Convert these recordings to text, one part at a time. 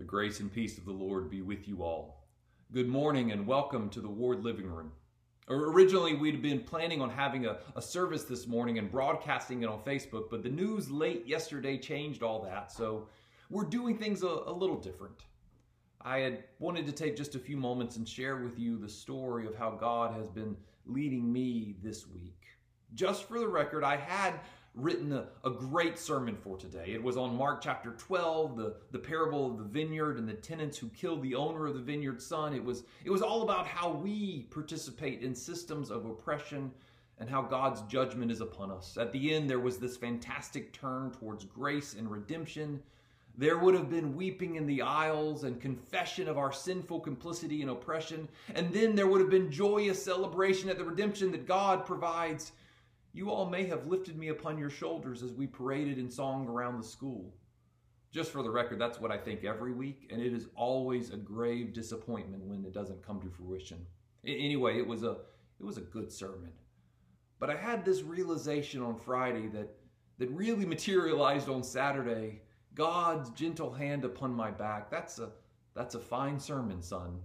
The grace and peace of the Lord be with you all. Good morning and welcome to the Ward Living Room. Uh, originally, we'd been planning on having a, a, service this morning and broadcasting it on Facebook, but the news late yesterday changed all that, so we're doing things a, a little different. I had wanted to take just a few moments and share with you the story of how God has been leading me this week. Just for the record, I had written a, a, great sermon for today. It was on Mark chapter 12, the, the parable of the vineyard and the tenants who killed the owner of the vineyard's son. It was, it was all about how we participate in systems of oppression and how God's judgment is upon us. At the end, there was this fantastic turn towards grace and redemption. There would have been weeping in the aisles and confession of our sinful complicity and oppression. And then there would have been joyous celebration at the redemption that God provides you all may have lifted me upon your shoulders as we paraded in song around the school. Just for the record, that's what I think every week, and it is always a grave disappointment when it doesn't come to fruition. Anyway, it was a it was a good sermon. But I had this realization on Friday that that really materialized on Saturday. God's gentle hand upon my back. That's a that's a fine sermon, son.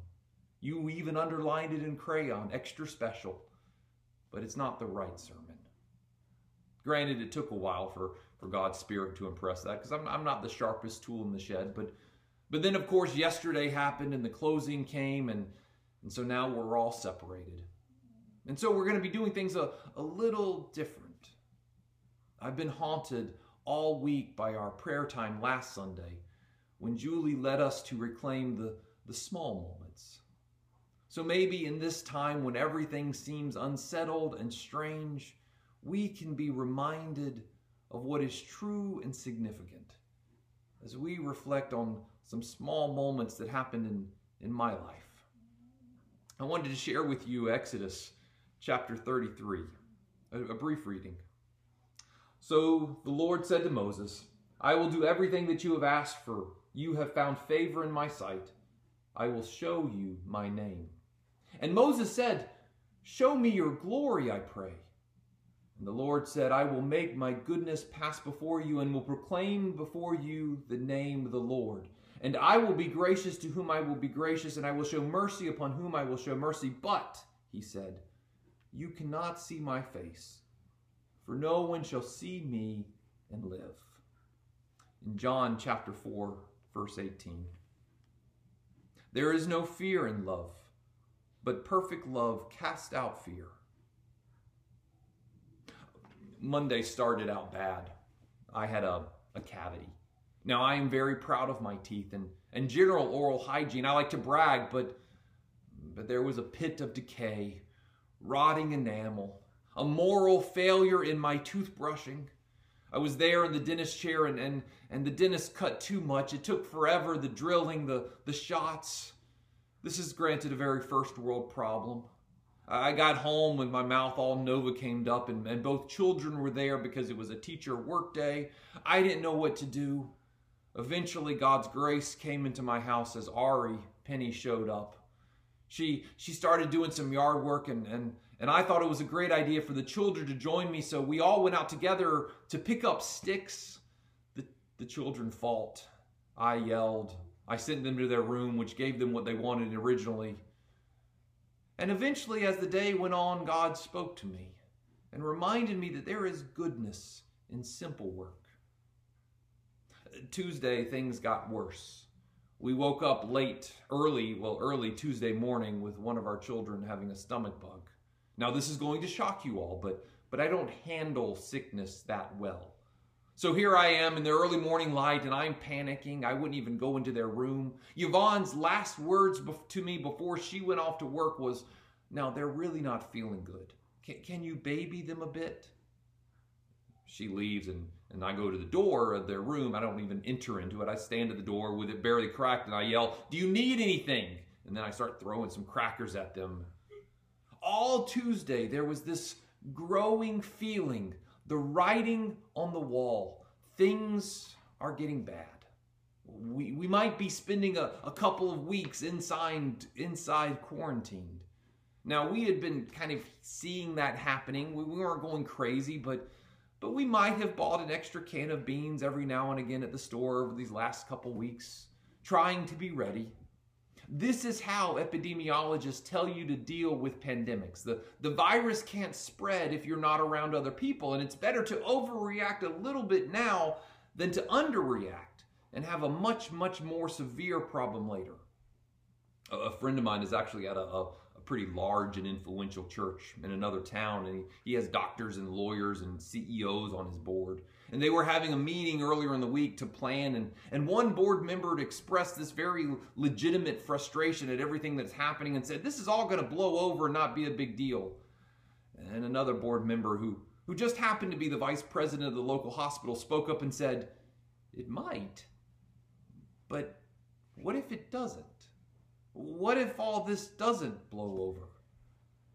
You even underlined it in crayon, extra special. But it's not the right sermon. Granted, it took a while for, for God's Spirit to impress that because I'm, I'm not the sharpest tool in the shed. But, but then, of course, yesterday happened and the closing came, and, and so now we're all separated. And so we're going to be doing things a, a little different. I've been haunted all week by our prayer time last Sunday when Julie led us to reclaim the, the small moments. So maybe in this time when everything seems unsettled and strange, we can be reminded of what is true and significant as we reflect on some small moments that happened in, in my life. I wanted to share with you Exodus chapter 33, a, a brief reading. So the Lord said to Moses, I will do everything that you have asked for. You have found favor in my sight. I will show you my name. And Moses said, Show me your glory, I pray. And the Lord said, I will make my goodness pass before you and will proclaim before you the name of the Lord. And I will be gracious to whom I will be gracious, and I will show mercy upon whom I will show mercy. But, he said, you cannot see my face, for no one shall see me and live. In John chapter 4, verse 18. There is no fear in love, but perfect love casts out fear Monday started out bad. I had a, a cavity. Now, I am very proud of my teeth and, and general oral hygiene. I like to brag, but, but there was a pit of decay, rotting enamel, a moral failure in my toothbrushing. I was there in the dentist chair and, and, and the dentist cut too much. It took forever, the drilling, the, the shots. This is granted a very first world problem. I got home with my mouth all Novocaine'd up, and, and both children were there because it was a teacher work day. I didn't know what to do. Eventually, God's grace came into my house as Ari Penny showed up. She she started doing some yard work, and and and I thought it was a great idea for the children to join me. So we all went out together to pick up sticks. The the children fought. I yelled. I sent them to their room, which gave them what they wanted originally. And eventually, as the day went on, God spoke to me and reminded me that there is goodness in simple work. Tuesday, things got worse. We woke up late, early, well, early Tuesday morning with one of our children having a stomach bug. Now, this is going to shock you all, but, but I don't handle sickness that well. So here I am in the early morning light and I'm panicking. I wouldn't even go into their room. Yvonne's last words to me before she went off to work was, Now they're really not feeling good. Can, can you baby them a bit? She leaves and, and I go to the door of their room. I don't even enter into it. I stand at the door with it barely cracked and I yell, Do you need anything? And then I start throwing some crackers at them. All Tuesday, there was this growing feeling the writing on the wall. Things are getting bad. We, we might be spending a, a couple of weeks inside, inside quarantined. Now, we had been kind of seeing that happening. We, we weren't going crazy, but but we might have bought an extra can of beans every now and again at the store over these last couple weeks, trying to be ready. This is how epidemiologists tell you to deal with pandemics. The, the virus can't spread if you're not around other people, and it's better to overreact a little bit now than to underreact and have a much, much more severe problem later. A, a friend of mine is actually at a, a, pretty large and influential church in another town, and he, he has doctors and lawyers and CEOs on his board. And they were having a meeting earlier in the week to plan, and, and one board member expressed this very legitimate frustration at everything that's happening and said, This is all going to blow over and not be a big deal. And another board member who, who just happened to be the vice president of the local hospital spoke up and said, It might, but what if it doesn't? What if all this doesn't blow over?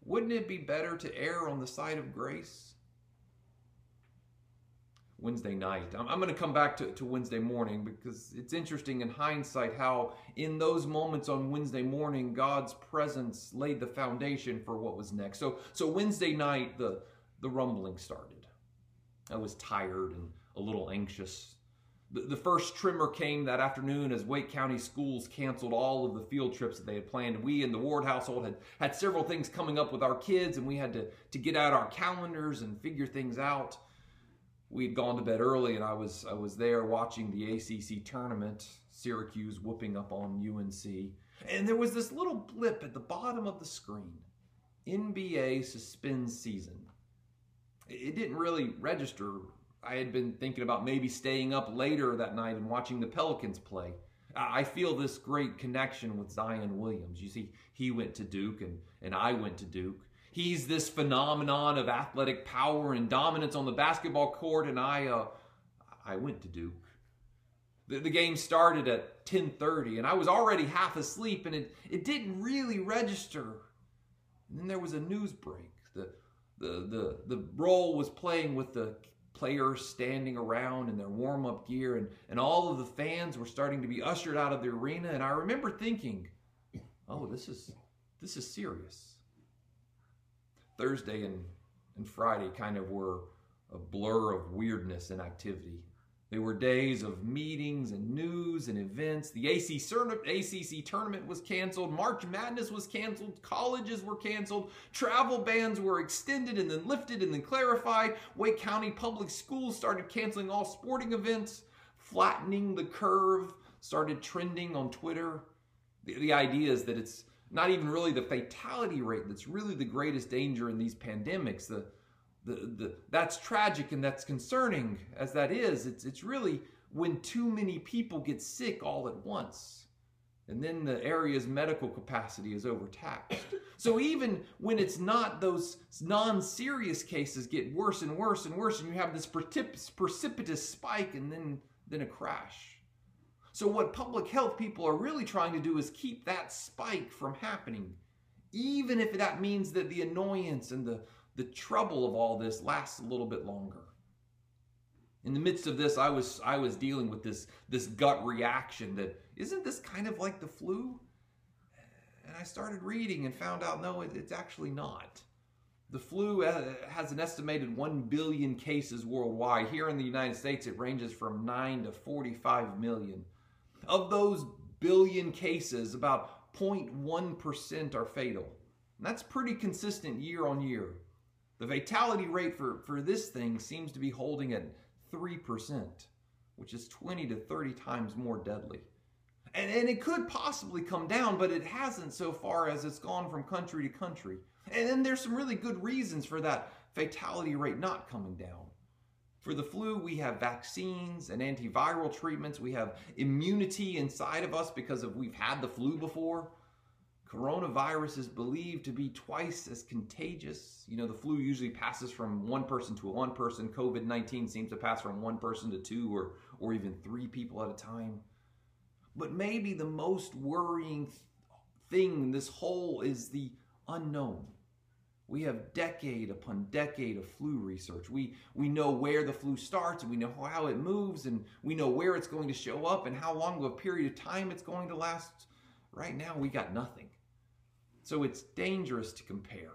Wouldn't it be better to err on the side of grace? Wednesday night. I'm, I'm going to come back to, to Wednesday morning because it's interesting in hindsight how, in those moments on Wednesday morning, God's presence laid the foundation for what was next. So, so Wednesday night, the, the rumbling started. I was tired and a little anxious. The, the first tremor came that afternoon as Wake County schools canceled all of the field trips that they had planned. We in the Ward household had had several things coming up with our kids, and we had to, to get out our calendars and figure things out. We'd gone to bed early, and I was I was there watching the ACC tournament, Syracuse whooping up on UNC, and there was this little blip at the bottom of the screen. NBA suspends season. It didn't really register I had been thinking about maybe staying up later that night and watching the Pelicans play. I feel this great connection with Zion Williams. You see, he went to Duke and, and I went to Duke. He's this phenomenon of athletic power and dominance on the basketball court, and I, uh, I went to Duke. The, the game started at 10:30, and I was already half asleep, and it, it didn't really register. And then there was a news break. The, the, the, the role was playing with the players standing around in their warm up gear, and, and all of the fans were starting to be ushered out of the arena. And I remember thinking, oh, this is, this is serious. Thursday and, and Friday kind of were a blur of weirdness and activity. They were days of meetings and news and events. The ACC tournament was canceled. March Madness was canceled. Colleges were canceled. Travel bans were extended and then lifted and then clarified. Wake County Public Schools started canceling all sporting events. Flattening the curve started trending on Twitter. The, the idea is that it's not even really the fatality rate that's really the greatest danger in these pandemics. The the, the, that's tragic and that's concerning as that is. It's, it's really when too many people get sick all at once. And then the area's medical capacity is overtaxed. So even when it's not those non-serious cases get worse and worse and worse, and you have this precipitous spike and then, then a crash. So what public health people are really trying to do is keep that spike from happening, even if that means that the annoyance and the the trouble of all this lasts a little bit longer. In the midst of this, I was I was dealing with this this gut reaction that isn't this kind of like the flu? And I started reading and found out no, it, it's actually not. The flu uh, has an estimated 1 billion cases worldwide. Here in the United States, it ranges from 9 to 45 million. Of those billion cases, about 0.1% are fatal. And that's pretty consistent year on year. The fatality rate for, for this thing seems to be holding at 3%, which is 20 to 30 times more deadly. And, and it could possibly come down, but it hasn't so far as it's gone from country to country. And then there's some really good reasons for that fatality rate not coming down. For the flu, we have vaccines and antiviral treatments. We have immunity inside of us because of we've had the flu before. Coronavirus is believed to be twice as contagious. You know, the flu usually passes from one person to one person. COVID 19 seems to pass from one person to two or, or even three people at a time. But maybe the most worrying thing in this whole is the unknown. We have decade upon decade of flu research. We, we know where the flu starts and we know how it moves and we know where it's going to show up and how long of a period of time it's going to last. Right now, we got nothing. So it's dangerous to compare.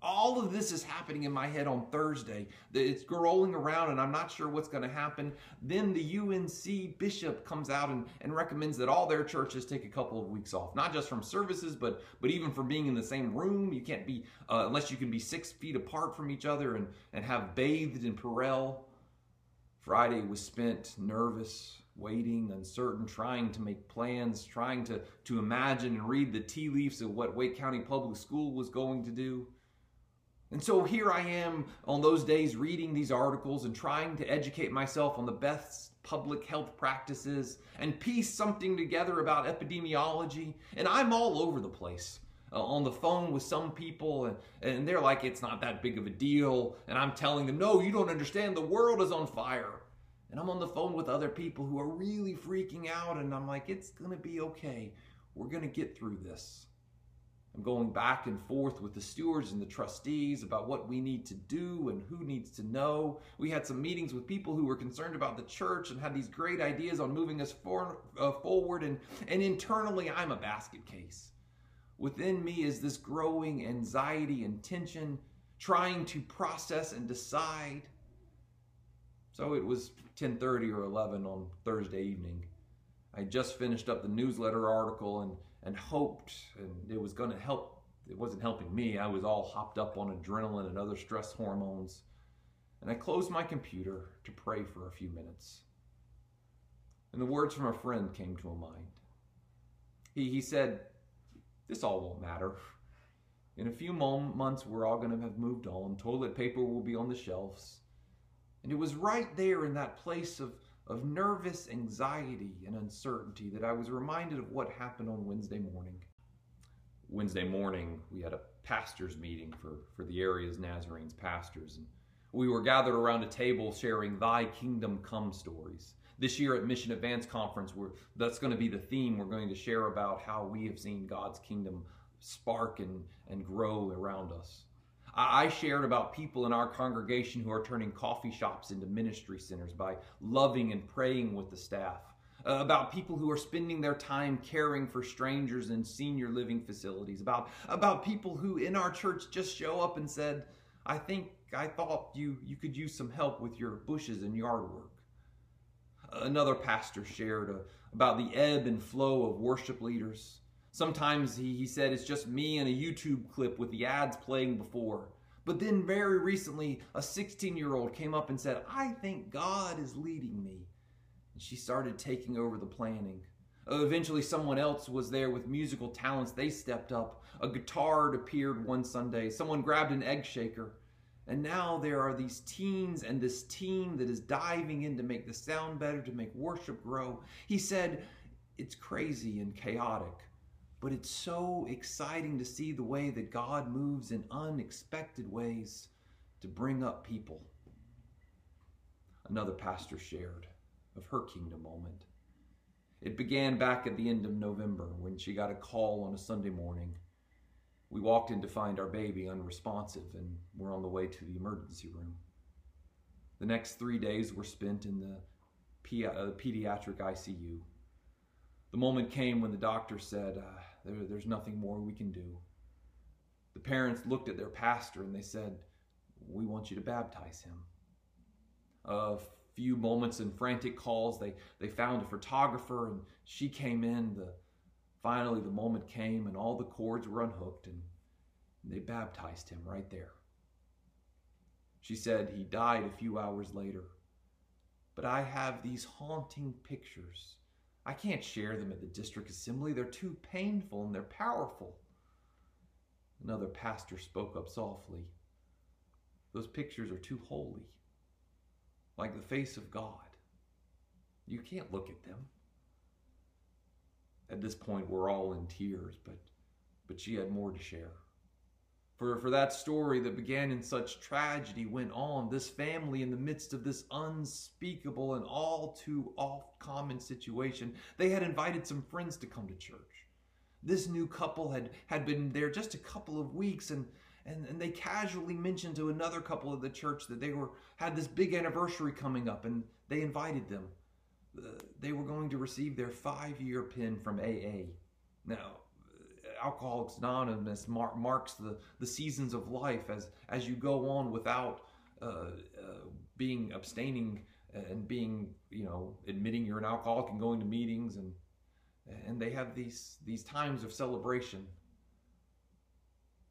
All of this is happening in my head on Thursday. It's rolling around and I'm not sure what's going to happen. Then the UNC bishop comes out and, and recommends that all their churches take a couple of weeks off, not just from services, but, but even from being in the same room. You can't be, uh, unless you can be six feet apart from each other and, and have bathed in Purell. Friday was spent nervous, waiting, uncertain, trying to make plans, trying to, to imagine and read the tea leaves of what Wake County Public School was going to do. And so here I am on those days reading these articles and trying to educate myself on the best public health practices and piece something together about epidemiology. And I'm all over the place. Uh, on the phone with some people, and, and they're like, it's not that big of a deal. And I'm telling them, no, you don't understand. The world is on fire. And I'm on the phone with other people who are really freaking out, and I'm like, it's going to be okay. We're going to get through this. Going back and forth with the stewards and the trustees about what we need to do and who needs to know. We had some meetings with people who were concerned about the church and had these great ideas on moving us for, uh, forward. And, and internally, I'm a basket case. Within me is this growing anxiety and tension, trying to process and decide. So it was 10:30 or 11 on Thursday evening. I just finished up the newsletter article and and hoped and it was going to help. It wasn't helping me. I was all hopped up on adrenaline and other stress hormones. And I closed my computer to pray for a few minutes. And the words from a friend came to my mind. He, he said, This all won't matter. In a few months, we're all going to have moved on. Toilet paper will be on the shelves. And it was right there in that place of of nervous anxiety and uncertainty that I was reminded of what happened on Wednesday morning. Wednesday morning, we had a pastors meeting for, for the area's Nazarenes pastors. And we were gathered around a table sharing Thy Kingdom Come stories. This year at Mission Advance Conference, we're, that's going to be the theme. We're going to share about how we have seen God's kingdom spark and, and grow around us. I shared about people in our congregation who are turning coffee shops into ministry centers by loving and praying with the staff. Uh, about people who are spending their time caring for strangers in senior living facilities. About about people who in our church just show up and said, "I think I thought you you could use some help with your bushes and yard work." Another pastor shared uh, about the ebb and flow of worship leaders Sometimes he, he said it's just me and a YouTube clip with the ads playing before. But then very recently, a 16 year old came up and said, I think God is leading me. And she started taking over the planning. Eventually, someone else was there with musical talents. They stepped up. A guitar appeared one Sunday. Someone grabbed an egg shaker. And now there are these teens and this team that is diving in to make the sound better, to make worship grow. He said, It's crazy and chaotic. But it's so exciting to see the way that God moves in unexpected ways to bring up people. Another pastor shared of her kingdom moment. It began back at the end of November when she got a call on a Sunday morning. We walked in to find our baby unresponsive and we're on the way to the emergency room. The next three days were spent in the uh, pediatric ICU. The moment came when the doctor said, uh, there, there's nothing more we can do. The parents looked at their pastor and they said, We want you to baptize him. A few moments and frantic calls, they, they found a photographer and she came in. The, finally, the moment came and all the cords were unhooked and they baptized him right there. She said he died a few hours later. But I have these haunting pictures I can't share them at the district assembly. They're too painful and they're powerful. Another pastor spoke up softly. Those pictures are too holy, like the face of God. You can't look at them. At this point, we're all in tears, but, but she had more to share. For, for that story that began in such tragedy went on, this family, in the midst of this unspeakable and all too oft common situation, they had invited some friends to come to church. This new couple had, had been there just a couple of weeks and, and, and they casually mentioned to another couple of the church that they were had this big anniversary coming up and they invited them. Uh, they were going to receive their five year pin from AA. Now, Alcoholics Anonymous mar- marks the, the seasons of life as, as you go on without uh, uh, being abstaining and being, you know, admitting you're an alcoholic and going to meetings and and they have these these times of celebration.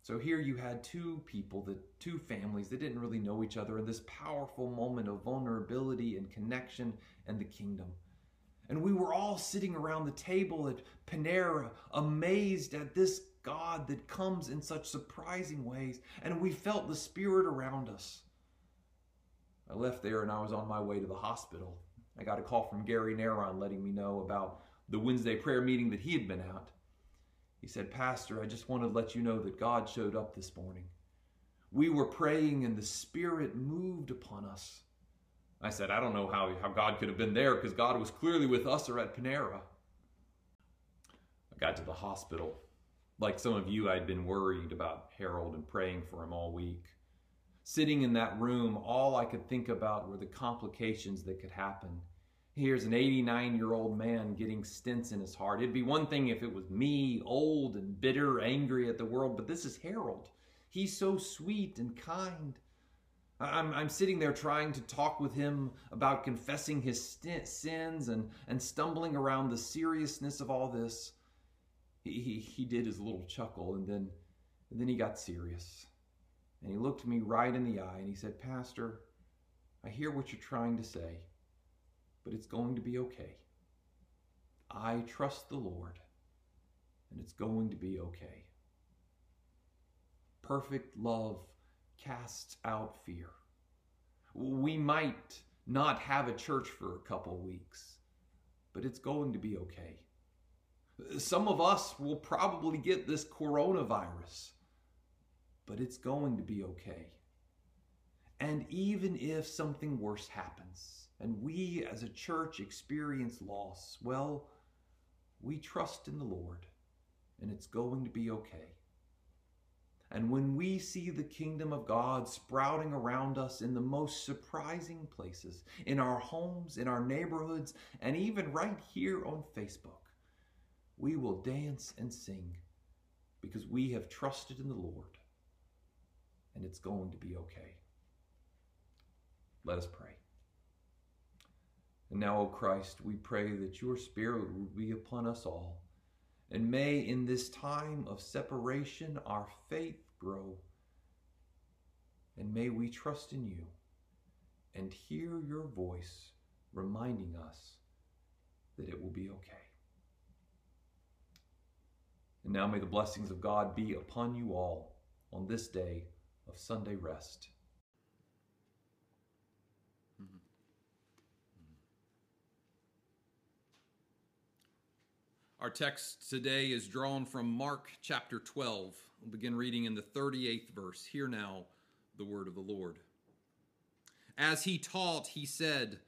So here you had two people, the two families that didn't really know each other in this powerful moment of vulnerability and connection and the kingdom. And we were all sitting around the table at Panera, amazed at this God that comes in such surprising ways. And we felt the Spirit around us. I left there and I was on my way to the hospital. I got a call from Gary Naron letting me know about the Wednesday prayer meeting that he had been at. He said, Pastor, I just want to let you know that God showed up this morning. We were praying and the Spirit moved upon us. I said, I don't know how, how God could have been there because God was clearly with us or at Panera. I got to the hospital. Like some of you, I'd been worried about Harold and praying for him all week. Sitting in that room, all I could think about were the complications that could happen. Here's an 89 year old man getting stents in his heart. It'd be one thing if it was me, old and bitter, angry at the world, but this is Harold. He's so sweet and kind. I'm, I'm sitting there trying to talk with him about confessing his sins and, and stumbling around the seriousness of all this. He, he, he did his little chuckle and then, and then he got serious. And he looked me right in the eye and he said, Pastor, I hear what you're trying to say, but it's going to be okay. I trust the Lord, and it's going to be okay. Perfect love casts out fear. We might not have a church for a couple weeks, but it's going to be okay. Some of us will probably get this coronavirus, but it's going to be okay. And even if something worse happens and we as a church experience loss, well, we trust in the Lord and it's going to be okay. And when we see the kingdom of God sprouting around us in the most surprising places, in our homes, in our neighborhoods, and even right here on Facebook, we will dance and sing because we have trusted in the Lord and it's going to be okay. Let us pray. And now, O Christ, we pray that your Spirit will be upon us all and may in this time of separation our faith grow. And may we trust in you and hear your voice reminding us that it will be okay. And now may the blessings of God be upon you all on this day of Sunday rest. Our text today is drawn from Mark chapter 12. We'll begin reading in the 38th verse. Hear now the word of the Lord. As he taught, he said,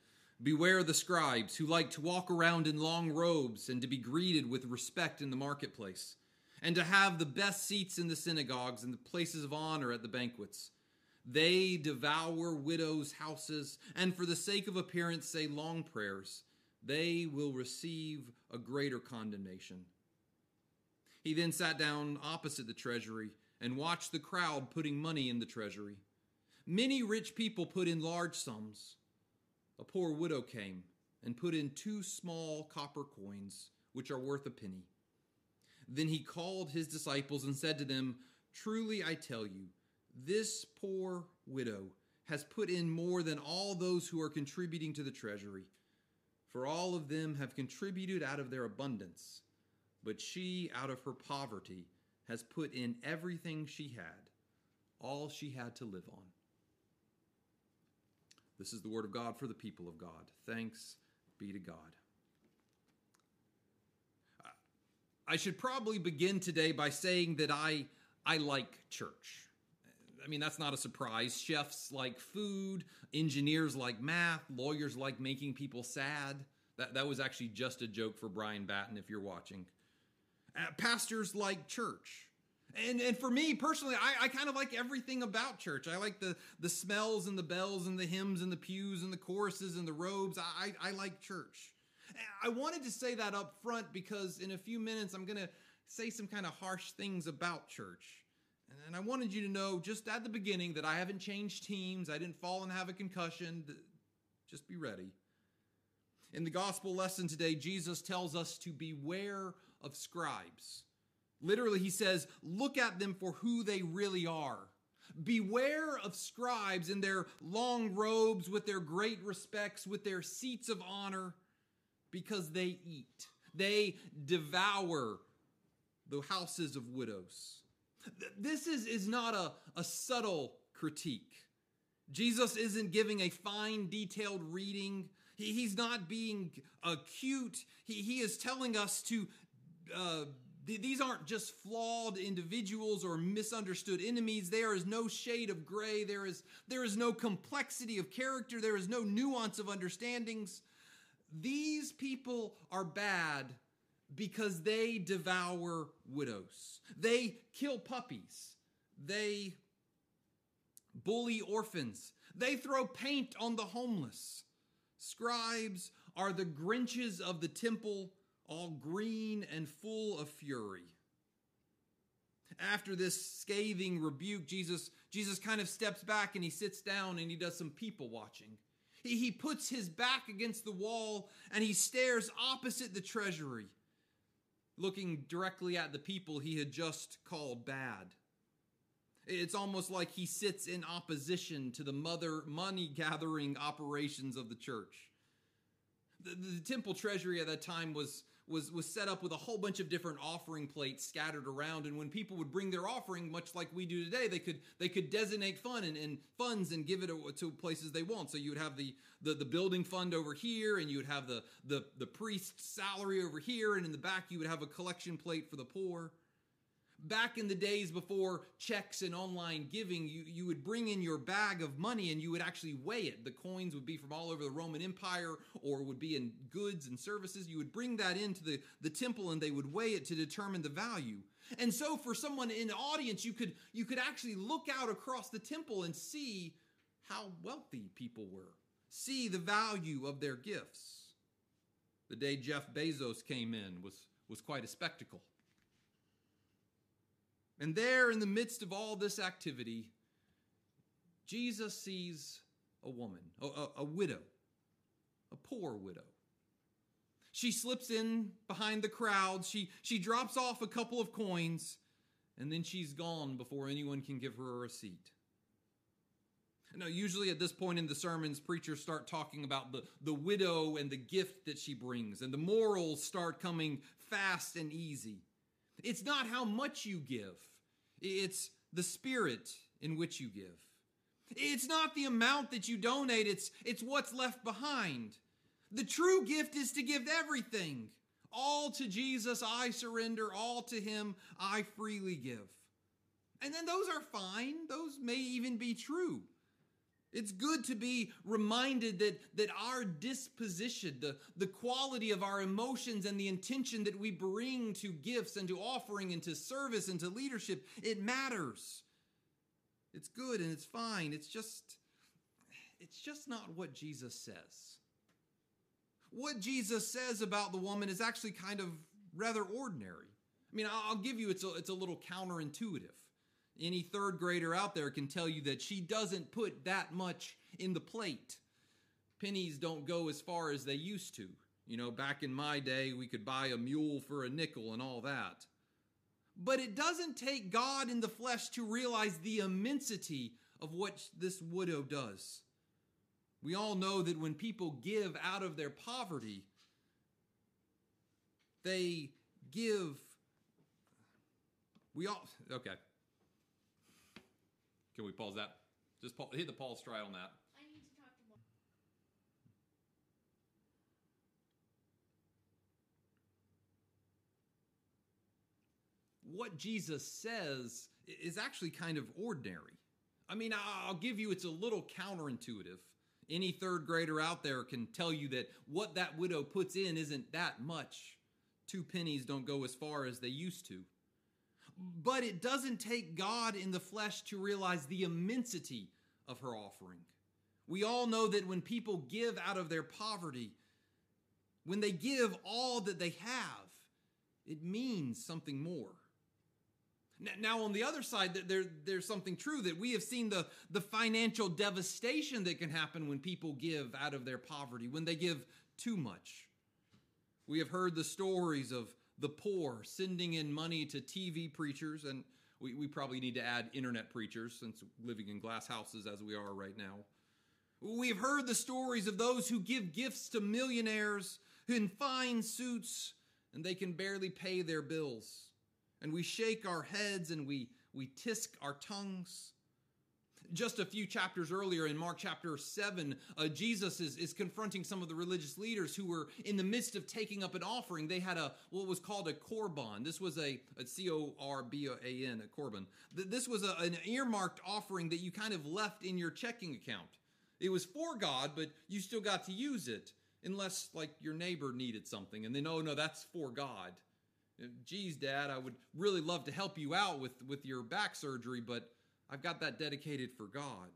Beware the scribes who like to walk around in long robes and to be greeted with respect in the marketplace, and to have the best seats in the synagogues and the places of honor at the banquets. They devour widows' houses, and for the sake of appearance say long prayers they will receive a greater condemnation. He then sat down opposite the treasury and watched the crowd putting money in the treasury. Many rich people put in large sums. A poor widow came and put in two small copper coins, which are worth a penny. Then he called his disciples and said to them, Truly I tell you, this poor widow has put in more than all those who are contributing to the treasury for all of them have contributed out of their abundance, but she, out of her poverty, has put in everything she had, all she had to live on. This is the word of God for the people of God. Thanks be to God. I should probably begin today by saying that I, I like church. I mean, that's not a surprise. Chefs like food, engineers like math, lawyers like making people sad. That, that was actually just a joke for Brian Batten if you're watching. Uh, pastors like church. And, and for me personally, I, I kind of like everything about church. I like the, the smells and the bells and the hymns and the pews and the choruses and the robes. I, I like church. I wanted to say that up front because in a few minutes I'm going to say some kind of harsh things about church. And I wanted you to know just at the beginning that I haven't changed teams. I didn't fall and have a concussion. Just be ready. In the gospel lesson today, Jesus tells us to beware of scribes. Literally, he says, look at them for who they really are. Beware of scribes in their long robes, with their great respects, with their seats of honor, because they eat, they devour the houses of widows. This is, is not a, a subtle critique. Jesus isn't giving a fine, detailed reading. He, he's not being acute. He, he is telling us to, uh, th- these aren't just flawed individuals or misunderstood enemies. There is no shade of gray. There is, there is no complexity of character. There is no nuance of understandings. These people are bad because they devour widows. They kill puppies. They bully orphans. They throw paint on the homeless. Scribes are the Grinches of the temple, all green and full of fury. After this scathing rebuke, Jesus, Jesus kind of steps back and he sits down and he does some people watching. He, he puts his back against the wall and he stares opposite the treasury looking directly at the people he had just called bad. It's almost like he sits in opposition to the mother money gathering operations of the church. The, the, temple treasury at that time was was was set up with a whole bunch of different offering plates scattered around. And when people would bring their offering much like we do today they could they could designate fund and, and funds and give it to places they want. So you would have the, the the building fund over here and you would have the the the priest's salary over here and in the back you would have a collection plate for the poor back in the days before checks and online giving, you, you would bring in your bag of money and you would actually weigh it. The coins would be from all over the Roman Empire or would be in goods and services. You would bring that into the, the temple and they would weigh it to determine the value. And so for someone in the audience, you could you could actually look out across the temple and see how wealthy people were. See the value of their gifts. The day Jeff Bezos came in was was quite a spectacle. And there, in the midst of all this activity, Jesus sees a woman, a, a, a, widow, a poor widow. She slips in behind the crowd. She, she drops off a couple of coins, and then she's gone before anyone can give her a receipt. Now, usually at this point in the sermons, preachers start talking about the, the widow and the gift that she brings, and the morals start coming fast and easy. It's not how much you give, it's the spirit in which you give. It's not the amount that you donate, it's, it's what's left behind. The true gift is to give everything. All to Jesus I surrender, all to Him I freely give. And then those are fine, those may even be true. It's good to be reminded that, that our disposition, the, the quality of our emotions and the intention that we bring to gifts and to offering and to service and to leadership, it matters. It's good and it's fine. It's just, it's just not what Jesus says. What Jesus says about the woman is actually kind of rather ordinary. I mean, I'll give you it's a, it's a little counterintuitive. Any third grader out there can tell you that she doesn't put that much in the plate. Pennies don't go as far as they used to. You know, back in my day, we could buy a mule for a nickel and all that. But it doesn't take God in the flesh to realize the immensity of what this widow does. We all know that when people give out of their poverty, they give. We all. Okay. Can we pause that? Just pause, hit the pause try on that. I need to talk to Mark. What Jesus says is actually kind of ordinary. I mean, I'll give you it's a little counterintuitive. Any third grader out there can tell you that what that widow puts in isn't that much. Two pennies don't go as far as they used to. But it doesn't take God in the flesh to realize the immensity of her offering. We all know that when people give out of their poverty, when they give all that they have, it means something more. Now, on the other side, there, there's something true that we have seen the, the financial devastation that can happen when people give out of their poverty, when they give too much. We have heard the stories of the poor sending in money to TV preachers, and we, we probably need to add internet preachers since living in glass houses as we are right now. We've heard the stories of those who give gifts to millionaires in fine suits and they can barely pay their bills and we shake our heads and we, we tisk our tongues. Just a few chapters earlier in Mark chapter 7, uh, Jesus is, is confronting some of the religious leaders who were in the midst of taking up an offering. They had a what was called a corban. This was a, a C O R B A N, a corban. This was a, an earmarked offering that you kind of left in your checking account. It was for God, but you still got to use it unless like your neighbor needed something and then oh no that's for god geez, Dad, I would really love to help you out with, with your back surgery, but I've got that dedicated for God.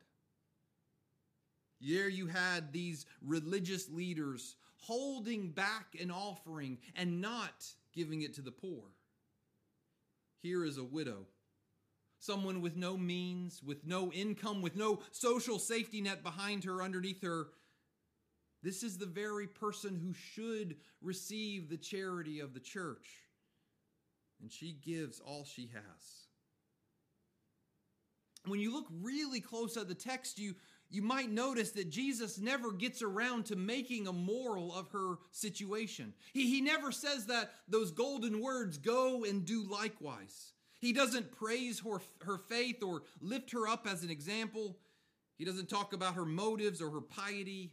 There you had these religious leaders holding back an offering and not giving it to the poor. Here is a widow, someone with no means, with no income, with no social safety net behind her, underneath her. This is the very person who should receive the charity of the church and she gives all she has. When you look really close at the text, you, you might notice that Jesus never gets around to making a moral of her situation. He, he never says that those golden words, go and do likewise. He doesn't praise her, her faith or lift her up as an example. He doesn't talk about her motives or her piety.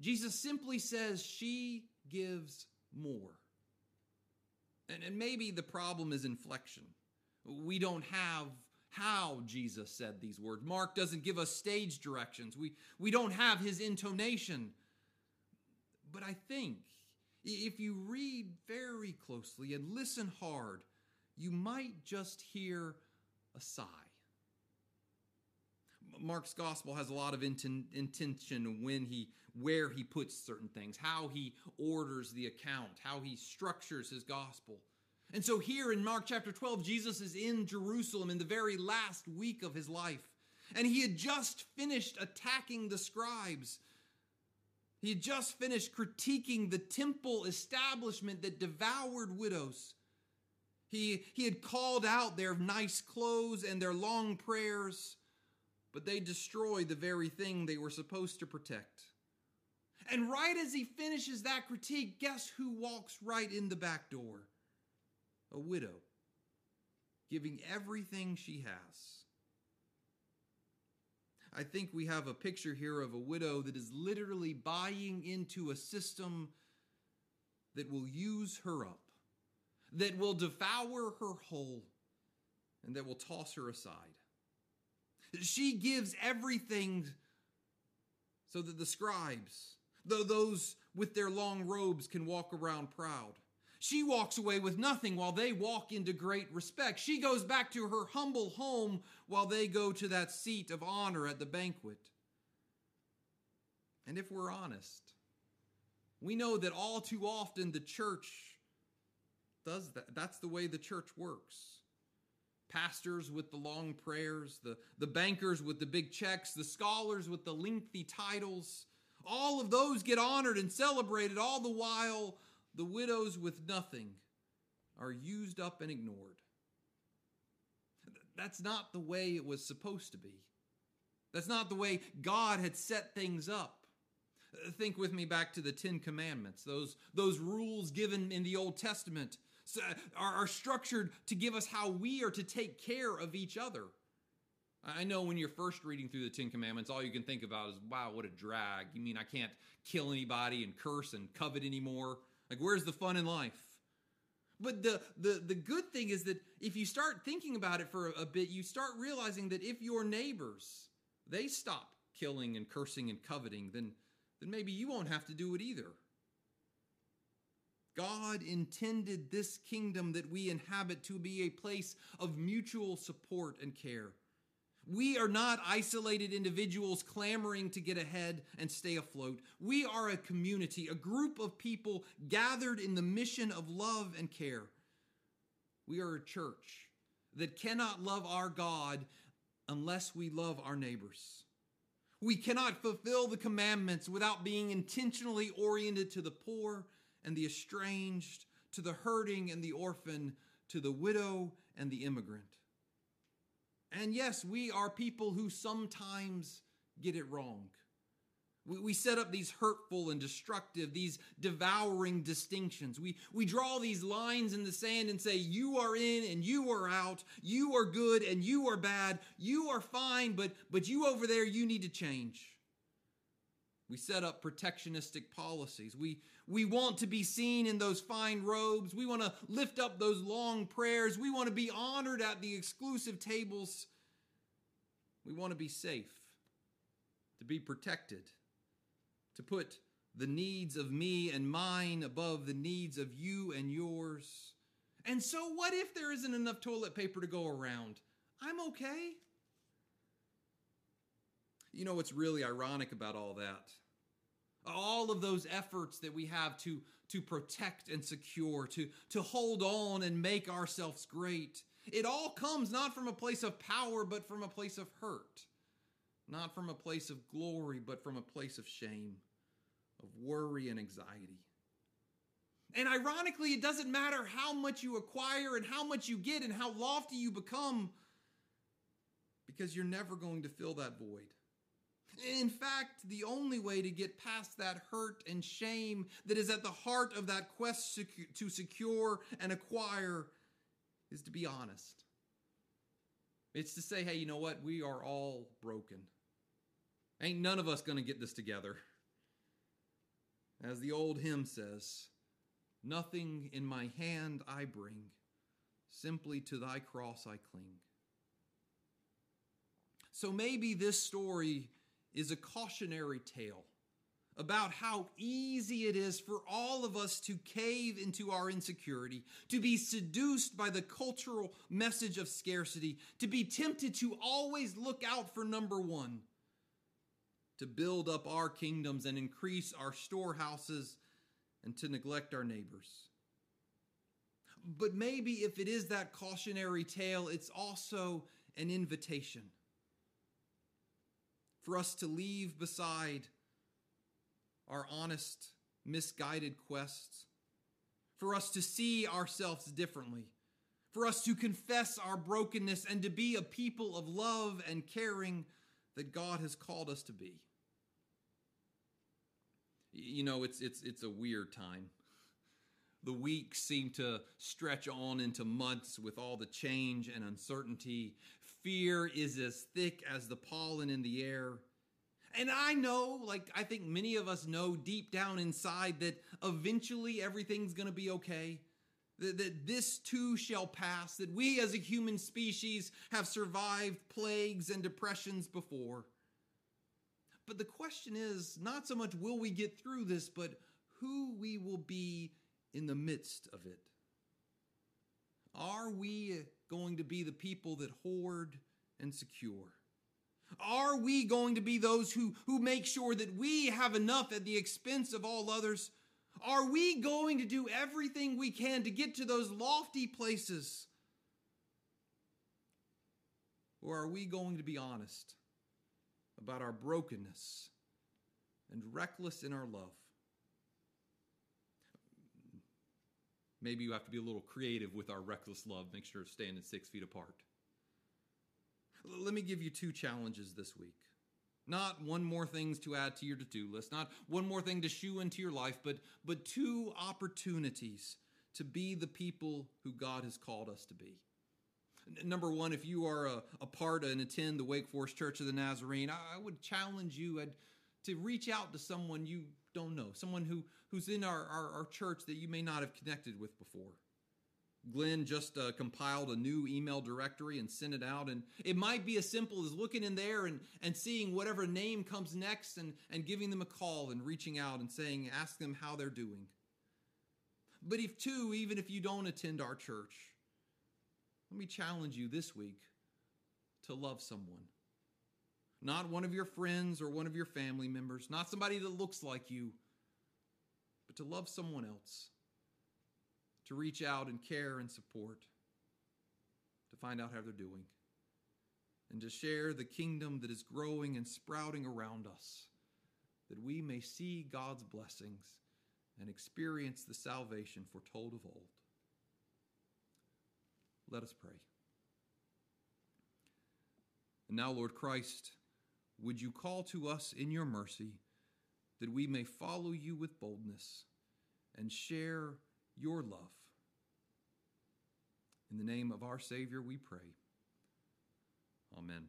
Jesus simply says she gives more. And, and maybe the problem is inflection. We don't have how Jesus said these words. Mark doesn't give us stage directions. We, we don't have his intonation. But I think if you read very closely and listen hard, you might just hear a sigh. Mark's gospel has a lot of intention when he where he puts certain things, how he orders the account, how he structures his gospel. And so here in Mark chapter 12, Jesus is in Jerusalem in the very last week of his life. And he had just finished attacking the scribes. He had just finished critiquing the temple establishment that devoured widows. He, he had called out their nice clothes and their long prayers, but they destroyed the very thing they were supposed to protect. And right as he finishes that critique, guess who walks right in the back door? A widow, giving everything she has. I think we have a picture here of a widow that is literally buying into a system that will use her up, that will devour her whole, and that will toss her aside. She gives everything so that the scribes, though those with their long robes can walk around proud. She walks away with nothing while they walk into great respect. She goes back to her humble home while they go to that seat of honor at the banquet. And if we're honest, we know that all too often the church does that. That's the way the church works. Pastors with the long prayers, the, the bankers with the big checks, the scholars with the lengthy titles, all of those get honored and celebrated, all the while the widows with nothing are used up and ignored. That's not the way it was supposed to be. That's not the way God had set things up. Think with me back to the Ten Commandments. Those, those rules given in the Old Testament are, are structured to give us how we are to take care of each other. I know when you're first reading through the Ten Commandments, all you can think about is, wow, what a drag. You mean I can't kill anybody and curse and covet anymore? Like, where's the fun in life? But the, the, the good thing is that if you start thinking about it for a, a bit, you start realizing that if your neighbors, they stop killing and cursing and coveting, then, then maybe you won't have to do it either. God intended this kingdom that we inhabit to be a place of mutual support and care. We are not isolated individuals clamoring to get ahead and stay afloat. We are a community, a group of people gathered in the mission of love and care. We are a church that cannot love our God unless we love our neighbors. We cannot fulfill the commandments without being intentionally oriented to the poor and the estranged, to the hurting and the orphan, to the widow and the immigrant. And yes, we are people who sometimes get it wrong. We, we set up these hurtful and destructive, these devouring distinctions. We, we draw these lines in the sand and say, you are in and you are out. You are good and you are bad. You are fine, but, but you over there, you need to change. We set up protectionistic policies. We, we want to be seen in those fine robes. We want to lift up those long prayers. We want to be honored at the exclusive tables. We want to be safe, to be protected to put the needs of me and mine above the needs of you and yours. And so, what if there isn't enough toilet paper to go around? I'm okay. You know what's really ironic about all that? All of those efforts that we have to, to protect and secure, to, to hold on and make ourselves great, it all comes not from a place of power, but from a place of hurt. Not from a place of glory, but from a place of shame of worry and anxiety. And ironically, it doesn't matter how much you acquire and how much you get and how lofty you become, because you're never going to fill that void. In fact, the only way to get past that hurt and shame that is at the heart of that quest to secure and acquire is to be honest. It's to say, hey, you know what? We are all broken. Ain't none of us going to get this together. As the old hymn says, Nothing in my hand I bring, simply to thy cross I cling. So maybe this story is a cautionary tale about how easy it is for all of us to cave into our insecurity, to be seduced by the cultural message of scarcity, to be tempted to always look out for number one to build up our kingdoms and increase our storehouses and to neglect our neighbors. But maybe if it is that cautionary tale, it's also an invitation for us to leave beside our honest, misguided quests, for us to see ourselves differently, for us to confess our brokenness and to be a people of love and caring that God has called us to be you know, it's it's it's a weird time. The weeks seem to stretch on into months with all the change and uncertainty. Fear is as thick as the pollen in the air. And I know, like, I think many of us know deep down inside that eventually everything's to be okay. That, that this too shall pass. That we as a human species have survived plagues and depressions before. But the question is not so much will we get through this, but who we will be in the midst of it. Are we going to be the people that hoard and secure? Are we going to be those who, who make sure that we have enough at the expense of all others? Are we going to do everything we can to get to those lofty places? Or are we going to be honest about our brokenness and reckless in our love. Maybe you have to be a little creative with our reckless love, make sure it's standing six feet apart. Let me give you two challenges this week. Not one more things to add to your to-do list, not one more thing to shoe into your life, but, but two opportunities to be the people who God has called us to be. Number one, if you are a, a part and attend the Wake Forest Church of the Nazarene, I, I would challenge you I'd, to reach out to someone you don't know, someone who, who's in our, our, our church that you may not have connected with before. Glenn just uh, compiled a new email directory and sent it out. And it might be as simple as looking in there and, and seeing whatever name comes next and, and giving them a call and reaching out and saying, ask them how they're doing. But if two, even if you don't attend our church, let me challenge you this week to love someone. Not one of your friends or one of your family members, not somebody that looks like you, but to love someone else, to reach out and care and support. to find out how they're doing and to share the kingdom that is growing and sprouting around us, that we may see God's blessings and experience the salvation foretold of old. Let us pray. And now, Lord Christ, would you call to us in your mercy that we may follow you with boldness and share your love. In the name of our Savior, we pray. Amen.